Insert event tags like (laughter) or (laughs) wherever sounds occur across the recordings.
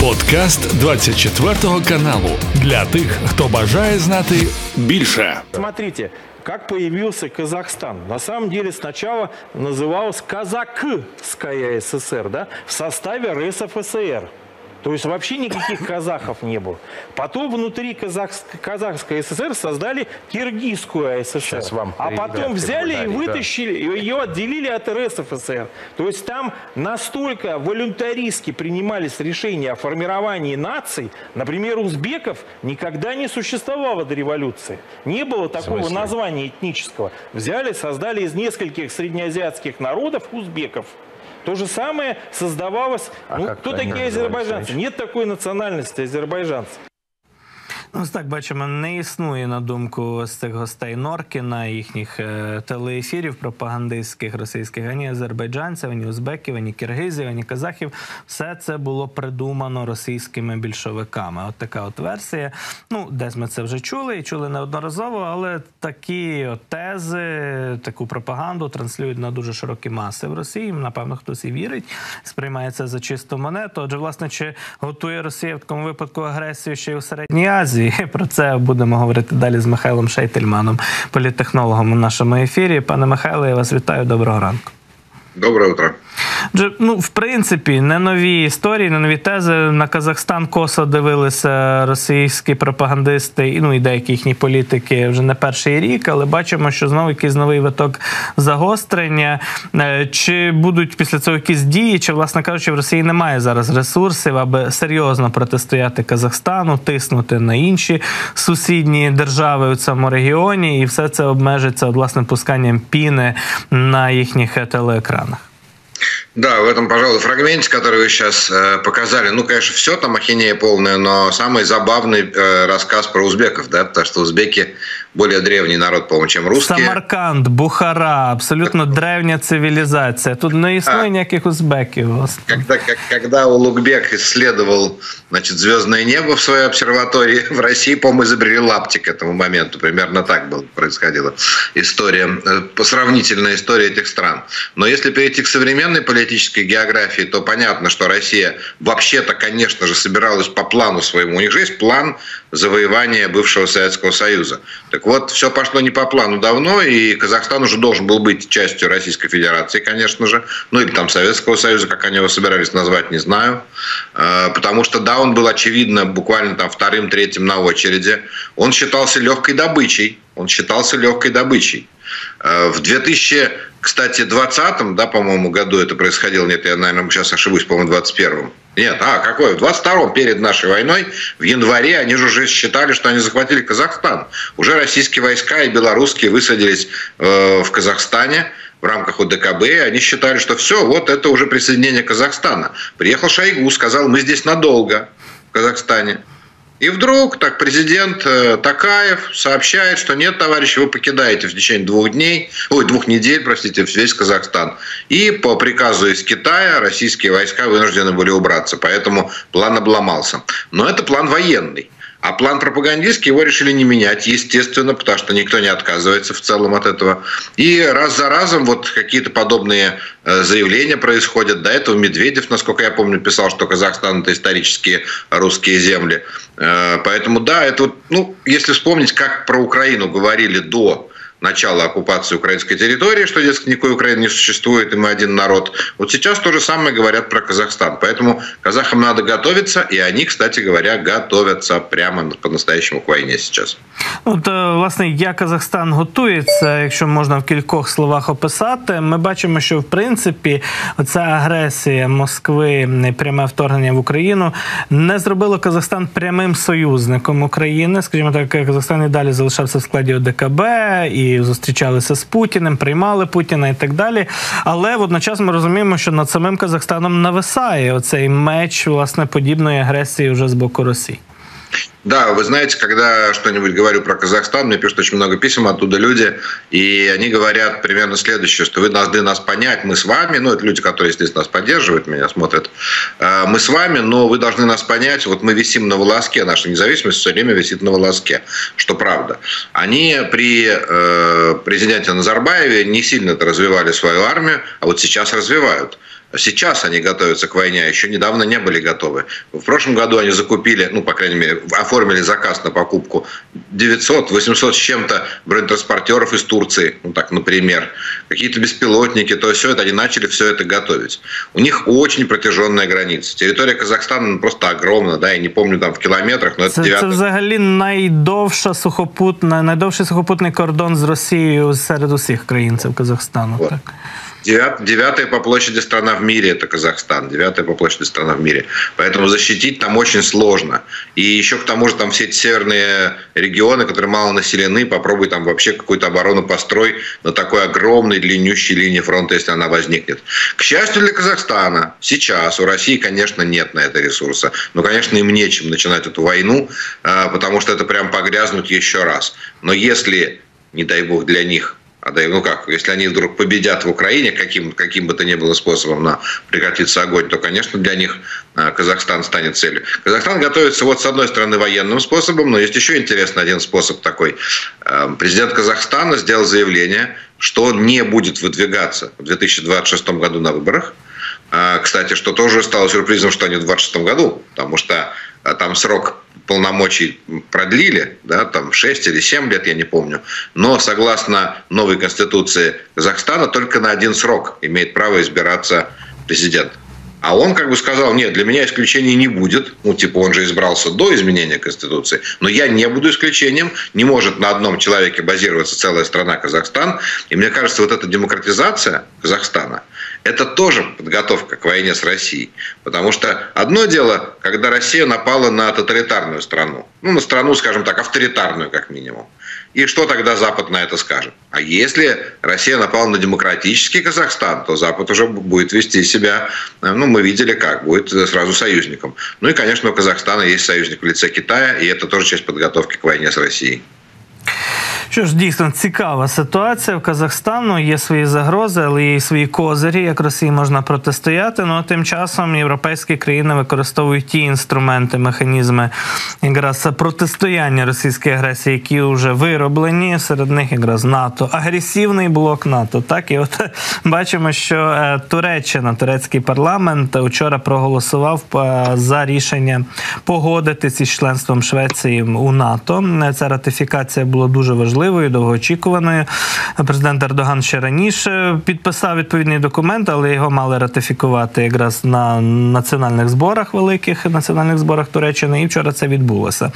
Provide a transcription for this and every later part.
Подкаст 24 каналу для тих, хто бажає знати більше. Смотрите, как появился Казахстан. На самом деле сначала называлась Казакская ССР, да, в составе РСФСР. То есть вообще никаких казахов не было. Потом внутри казах, Казахской ССР создали Киргизскую ССР. Сейчас вам а потом взяли и дали, да. вытащили, ее отделили от РСФСР. То есть там настолько волюнтаристски принимались решения о формировании наций, например, узбеков никогда не существовало до революции. Не было такого названия этнического. Взяли, создали из нескольких среднеазиатских народов узбеков. То же самое создавалось. А ну, кто такие азербайджанцы? Нет такой национальности азербайджанцев. Ну, так бачимо, не існує на думку з цих гостей Норкіна, їхніх е, телеефірів пропагандистських російських ані азербайджанців, ані узбеків, ані киргизів, ані казахів. Все це було придумано російськими більшовиками. От така от версія. Ну, десь ми це вже чули і чули неодноразово, але такі от тези, таку пропаганду транслюють на дуже широкі маси в Росії. Напевно, хтось і вірить, сприймає це за чисту монету. Отже, власне, чи готує Росія в такому випадку агресію ще й у середній Азії? (laughs) Про це будемо говорити далі з Михайлом Шейтельманом, політтехнологом у нашому ефірі. Пане Михайло, я вас вітаю. Доброго ранку. Доброе утро. Ну, в принципі, не нові історії, не нові тези. На Казахстан косо дивилися російські пропагандисти, ну і деякі їхні політики вже не перший рік, але бачимо, що знову якийсь новий виток загострення. Е, Чи будуть після цього якісь дії, чи, власне кажучи, в Росії немає зараз ресурсів, аби серйозно протистояти Казахстану, тиснути на інші сусідні держави у цьому регіоні, і все це обмежиться власне пусканням піни на їхніх телеекранах. Да, в этом, пожалуй, фрагменте, который вы сейчас э, показали, ну, конечно, все там ахинея полная, но самый забавный э, рассказ про узбеков, да, потому что узбеки более древний народ, по-моему, чем русские. Самарканд, Бухара, абсолютно древня цивілізація. Тут не існує ніяких узбеків. власне. Когда, как- когда Улугбек исследовал значит, звездное небо в своей обсерватории, (laughs) в России, по-моему, изобрели лаптик к этому моменту. Примерно так было, происходила история, э, сравнительная история этих стран. Но если перейти к современной политической географии, то понятно, что Россия вообще-то, конечно же, собиралась по плану своему. У них же есть план завоевания бывшего Советского Союза. Так вот, все пошло не по плану давно, и Казахстан уже должен был быть частью Российской Федерации, конечно же, ну или там Советского Союза, как они его собирались назвать, не знаю. Э, Потому что, да, он был, очевидно, буквально там вторым, третьим на очереди. Он считался легкой добычей. Он считался легкой добычей. Э, В 2000, кстати, 20 да, по-моему, году это происходило, нет, я, наверное, сейчас ошибусь, по-моему, 21-м. Нет, а какой? В 22-м, перед нашей войной, в январе они же уже считали, что они захватили Казахстан. Уже российские войска и белорусские высадились э, в Казахстане в рамках ОДКБ, и они считали, что все, вот это уже присоединение Казахстана. Приехал Шойгу, сказал, мы здесь надолго, в Казахстане. И вдруг так президент э, Такаев сообщает, что нет, товарищи, вы покидаете в течение двух дней, ой, двух недель, простите, весь Казахстан. И по приказу из Китая российские войска вынуждены были убраться, поэтому план обломался. Но это план военный. А план пропагандистский его решили не менять, естественно, потому что никто не отказывается в целом от этого. И раз за разом вот какие-то подобные э, заявления происходят. До этого Медведев, насколько я помню, писал, что Казахстан это исторические русские земли. Э, Поэтому да, это вот, ну, если вспомнить, как про Украину говорили до начала оккупации украинской территории, что, дескать, никакой Украины не существует, и мы один народ. Вот сейчас то же самое говорят про Казахстан. Поэтому казахам надо готовиться, и они, кстати говоря, готовятся прямо по-настоящему к войне сейчас. От, е, власне, як Казахстан готується, якщо можна в кількох словах описати, ми бачимо, що в принципі ця агресія Москви, пряме вторгнення в Україну, не зробило Казахстан прямим союзником України. Скажімо так, Казахстан і далі залишався в складі ОДКБ і зустрічалися з Путіним, приймали Путіна і так далі. Але водночас ми розуміємо, що над самим Казахстаном нависає оцей меч власне подібної агресії вже з боку Росії. Да, вы знаете, когда что-нибудь говорю про Казахстан, мне пишут очень много писем оттуда люди, и они говорят примерно следующее, что вы должны нас понять, мы с вами, ну, это люди, которые, естественно, нас поддерживают, меня смотрят, э, мы с вами, но вы должны нас понять, вот мы висим на волоске, наша независимость все время висит на волоске, что правда. Они при э, президенте Назарбаеве не сильно развивали свою армию, а вот сейчас развивают. Сейчас они готовятся к войне, а еще недавно не были готовы. В прошлом году они закупили, ну, по крайней мере, оформили заказ на покупку 900, 800 с чем-то бронетранспортеров из Турции, ну, так, например, какие-то беспилотники, то все это, они начали все это готовить. У них очень протяженная граница. Территория Казахстана ну, просто огромна, да, я не помню там в километрах, но это Це, 9 це взагалі найдовша сухопутна, найдовший сухопутний кордон з Росією серед усіх країн це в Казахстану. Вот. Так. Девят- Девятая по площади страна в мире – это Казахстан. Девятая по площади страна в мире. Поэтому защитить там очень сложно. И еще к тому же там все эти северные регионы, которые мало населены, попробуй там вообще какую-то оборону построй на такой огромной длиннющей линии фронта, если она возникнет. К счастью для Казахстана, сейчас у России, конечно, нет на это ресурса. Но, конечно, им нечем начинать эту войну, а, потому что это прям погрязнуть еще раз. Но если, не дай бог для них, ну как, если они вдруг победят в Украине каким, каким бы то ни было способом на прекратится огонь, то, конечно, для них а, Казахстан станет целью. Казахстан готовится вот с одной стороны военным способом, но есть еще интересный один способ такой. А, Президент Казахстана сделал заявление, что он не будет выдвигаться в 2026 году на выборах. А, Кстати, что тоже стало сюрпризом, что они в 2026 году, потому что а, там срок полномочий продлили, да, там 6 или 7 лет, я не помню. Но согласно новой конституции Казахстана только на один срок имеет право избираться президент. А он как бы сказал, нет, для меня исключений не будет. Ну, типа, он же избрался до изменения Конституции. Но я не буду исключением. Не может на одном человеке базироваться целая страна Казахстан. И мне кажется, вот эта демократизация Казахстана, это тоже подготовка к войне с Россией. Потому что одно дело, когда Россия напала на тоталитарную страну. Ну, на страну, скажем так, авторитарную, как минимум. И что тогда Запад на это скажет? А если Россия напала на демократический Казахстан, то Запад уже будет вести себя, э, ну, мы видели как, будет сразу союзником. Ну и, конечно, у Казахстана есть союзник в лице Китая, и это тоже часть подготовки к войне с Россией. Що ж дійсно цікава ситуація в Казахстану. Є свої загрози, але є свої козирі, як Росії можна протистояти. Ну а тим часом європейські країни використовують ті інструменти, механізми якраз протистояння російській агресії, які вже вироблені. Серед них якраз НАТО, агресивний блок НАТО. Так і от (laughs) бачимо, що е, Туреччина, турецький парламент вчора проголосував е, за рішення погодитися із членством Швеції у НАТО. Ця ратифікація була дуже важливою, довгоочікуваною. Президент Ердоган ще раніше підписав відповідний документ, але його мали ратифікувати якраз на національних зборах, великих національних зборах Туреччини. І вчора це відбулося.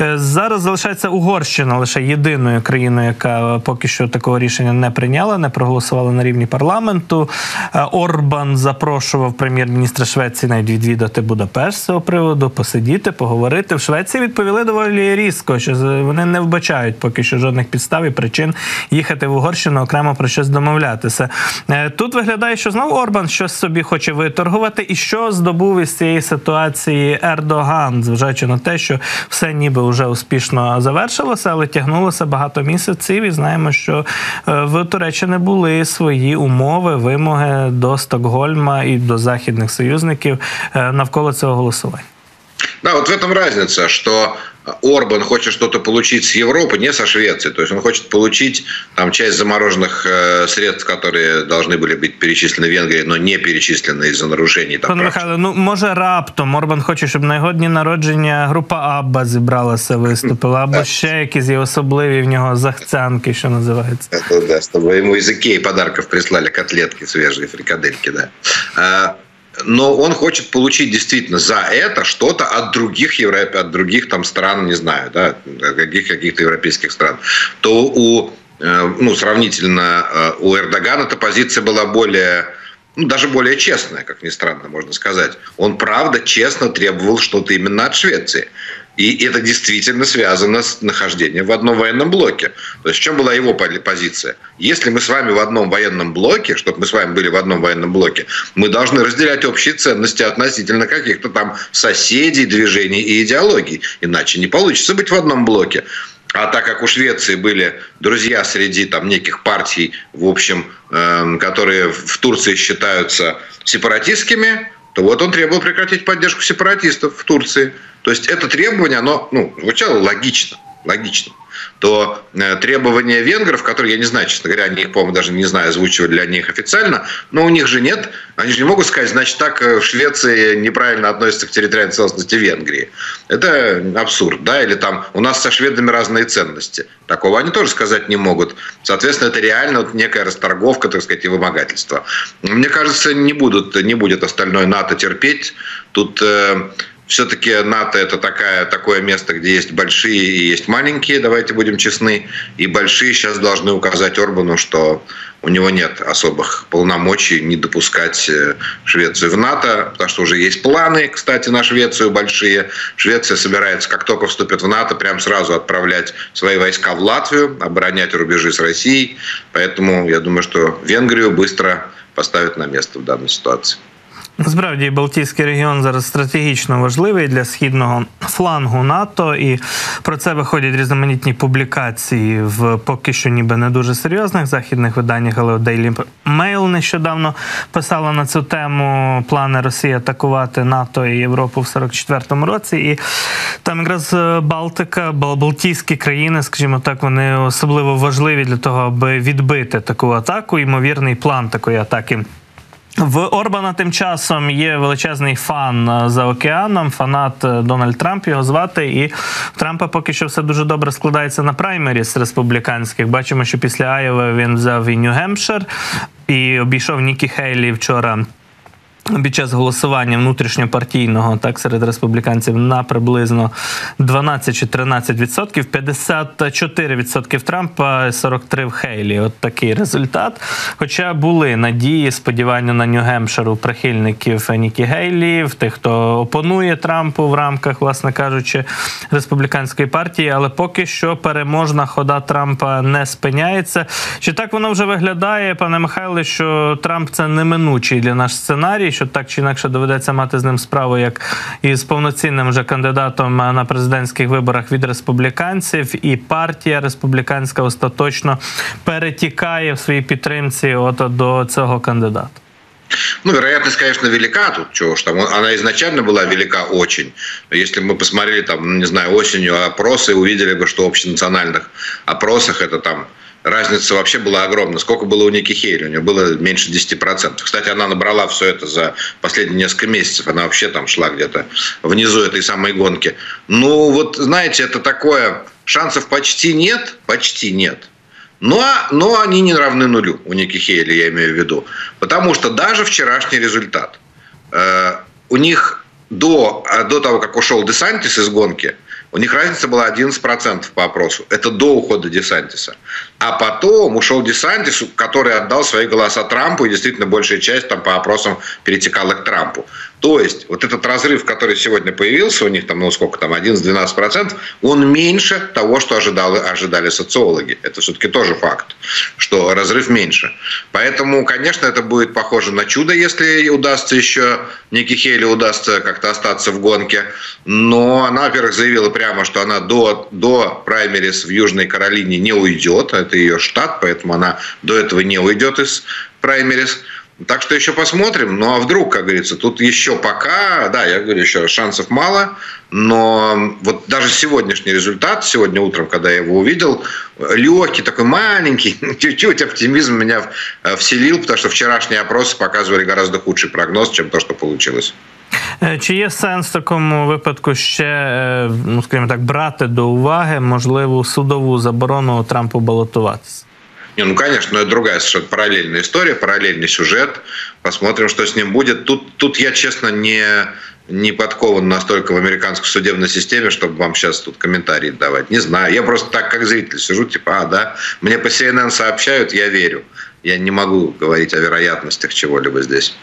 Е, Зараз залишається Угорщина лише єдиною країною, яка поки що такого рішення не прийняла, не проголосувала на рівні парламенту. Е, Орбан запрошував прем'єр-міністра Швеції навіть відвідати Будапешт з цього приводу, посидіти, поговорити. В Швеції відповіли доволі різко, що вони не вбачають поки що жодних підстав і причин їхати в Угорщину окремо про щось домовлятися. Е, Тут виглядає, що знову Орбан щось собі хоче виторгувати, і що здобув із цієї ситуації Ердоган, зважаючи на те, що все ніби вже успішно завершилося, але тягнулося багато місяців. І знаємо, що е, в Туреччини були свої умови, вимоги до Стокгольма і до західних союзників е, навколо цього голосування. Да, вот в этом разница, что Орбан хочет что-то получить с Европы, не со Швеции. То есть он хочет получить там часть замороженных э, средств, которые должны были быть перечислены в Венгрии, но не перечислены из-за нарушений. Там, Пане прав Михайло, ну може раптом Орбан хоче, щоб на його дні народження група Абба зібралася, виступила, або (laughs) ще якісь є особливі в нього захцянки, що називається. Это да, чтобы ему из Икеи подарков прислали котлетки свежие, фрикадельки, да. Но он хочет получить действительно за это что-то от других Европ... от других там стран, не знаю, да, каких каких-то европейских стран. То у э, ну, сравнительно э, у Эрдогана эта позиция была более ну, даже более честная, как ни странно, можно сказать. Он, правда, честно требовал что-то именно от Швеции. И это действительно связано с нахождением в одном военном блоке. То есть в чем была его позиция? Если мы с вами в одном военном блоке, чтобы мы с вами были в одном военном блоке, мы должны разделять общие ценности относительно каких-то там соседей, движений и идеологий. Иначе не получится быть в одном блоке. А так как у Швеции были друзья среди там неких партий, в общем, эм, которые в Турции считаются сепаратистскими, то вот он требовал прекратить поддержку сепаратистов в Турции. То есть это требование, оно ну, звучало логично. логично, то э, требования венгров, которые, я не знаю, честно говоря, они их, по-моему, даже не знаю, озвучивали ли они их официально, но у них же нет, они же не могут сказать, значит, так э, в Швеции неправильно относятся к территориальной целостности Венгрии. Это абсурд, да, или там у нас со шведами разные ценности. Такого они тоже сказать не могут. Соответственно, это реально вот некая расторговка, так сказать, и вымогательство. Мне кажется, не, будут, не будет остальное НАТО терпеть. Тут э, все-таки НАТО это такая, такое место, где есть большие и есть маленькие, давайте будем честны. И большие сейчас должны указать Орбану, что у него нет особых полномочий не допускать э, Швецию в НАТО, потому что уже есть планы, кстати, на Швецию большие. Швеция собирается, как только вступит в НАТО, прям сразу отправлять свои войска в Латвию, оборонять рубежи с Россией. Поэтому я думаю, что Венгрию быстро поставят на место в данной ситуации. Насправді Балтійський регіон зараз стратегічно важливий для східного флангу НАТО, і про це виходять різноманітні публікації в поки що ніби не дуже серйозних західних виданнях, але Daily Mail нещодавно писала на цю тему плани Росії атакувати НАТО і Європу в 44-му році. І там якраз е, Балтика, Балтійські країни, скажімо так, вони особливо важливі для того, аби відбити таку атаку. Ймовірний план такої атаки. В Орбана тим часом є величезний фан е, за океаном, фанат е, Дональд Трамп його звати. І в Трампа поки що все дуже добре складається на праймері з республіканських. Бачимо, що після Айови він взяв і Нью-Гемпшир і обійшов Нікі Хейлі вчора під час голосування внутрішньопартійного так серед республіканців на приблизно 12 чи 13 відсотків, 54 відсотків Трампа, 43 в Хейлі. От такий результат. Хоча були надії, сподівання на Нью-Гемпширу прихильників Нікі Гейлі, в тих, хто опонує Трампу в рамках, власне кажучи, республіканської партії, але поки що переможна хода Трампа не спиняється. Чи так воно вже виглядає, пане Михайле, що Трамп це неминучий для наш сценарій? що так чи інакше доведеться мати з ним справу як із повноцінним вже кандидатом на президентських виборах від республіканців, і партія республіканська остаточно перетікає в своїй підтримці от до цього кандидата. Ну, вероятность, конечно, велика тут, чего ж там, она изначально была велика очень. Если бы мы посмотрели там, не знаю, осенью опросы, увидели бы, что в общенациональных опросах это там разница вообще была огромна. Сколько было у Ники Хейли? У нее было меньше 10%. Кстати, она набрала все это за последние несколько месяцев. Она вообще там шла где-то внизу этой самой гонки. Ну, вот, знаете, это такое... Шансов почти нет, почти нет. Но, но они не равны нулю у Ники Хейли, я имею в виду. Потому что даже вчерашний результат. Э, у них до, до того, как ушел Десантис из гонки – у них разница была 11% по опросу. Это до ухода Десантиса. А потом ушел Десантис, который отдал свои голоса Трампу, и действительно большая часть там по опросам перетекала к Трампу. То есть вот этот разрыв, который сегодня появился у них, там, ну сколько там, 11-12%, он меньше того, что ожидали, ожидали социологи. Это все-таки тоже факт, что разрыв меньше. Поэтому, конечно, это будет похоже на чудо, если удастся еще, Ники Хейли удастся как-то остаться в гонке. Но она, во-первых, заявила прямо, что она до, до праймерис в Южной Каролине не уйдет. Это ее штат, поэтому она до этого не уйдет из праймерис. Так что еще посмотрим. Ну а вдруг, как говорится, тут еще пока, да, я говорю, еще шансов мало. Но вот даже сегодняшний результат, сегодня утром, когда я его увидел, легкий, такой маленький, (laughs) чуть-чуть оптимизм меня э, вселил, потому что вчерашние опросы показывали гораздо худший прогноз, чем то, что получилось. Чи є сенс в такому випадку ще, ну скажімо так, брати до уваги можливу судову заборону Трампу балотуватися? Не, ну, конечно, но это другая совершенно параллельная история, параллельный сюжет. Посмотрим, что с ним будет. Тут, тут я, честно, не, не подкован настолько в американской судебной системе, чтобы вам сейчас тут комментарии давать. Не знаю. Я просто так, как зритель, сижу, типа, а, да, мне по CNN сообщают, я верю. Я не могу говорить о вероятностях чего-либо здесь.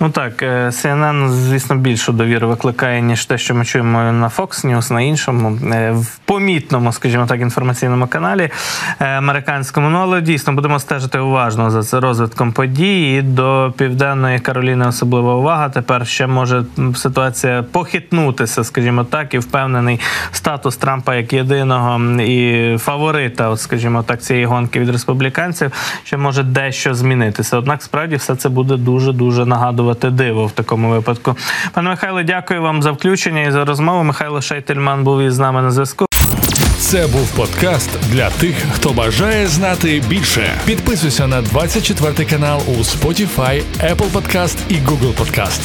Ну так, CNN, звісно, більшу довіру викликає, ніж те, що ми чуємо на Fox News, на іншому в помітному, скажімо так, інформаційному каналі американському. Ну але дійсно будемо стежити уважно за це розвитком подій. До південної Кароліни особлива увага. Тепер ще може ситуація похитнутися, скажімо так, і впевнений статус Трампа як єдиного і фаворита, от скажімо так, цієї гонки від республіканців, ще може дещо змінитися. Однак, справді, все це буде дуже дуже нагадувати диво в такому випадку. Пане Михайло. дякую вам за включення і за розмову. Михайло Шейтельман був із нами на зв'язку. Це був подкаст для тих, хто бажає знати більше. Підписуйся на 24 канал у Spotify, Apple Podcast і Google Podcast.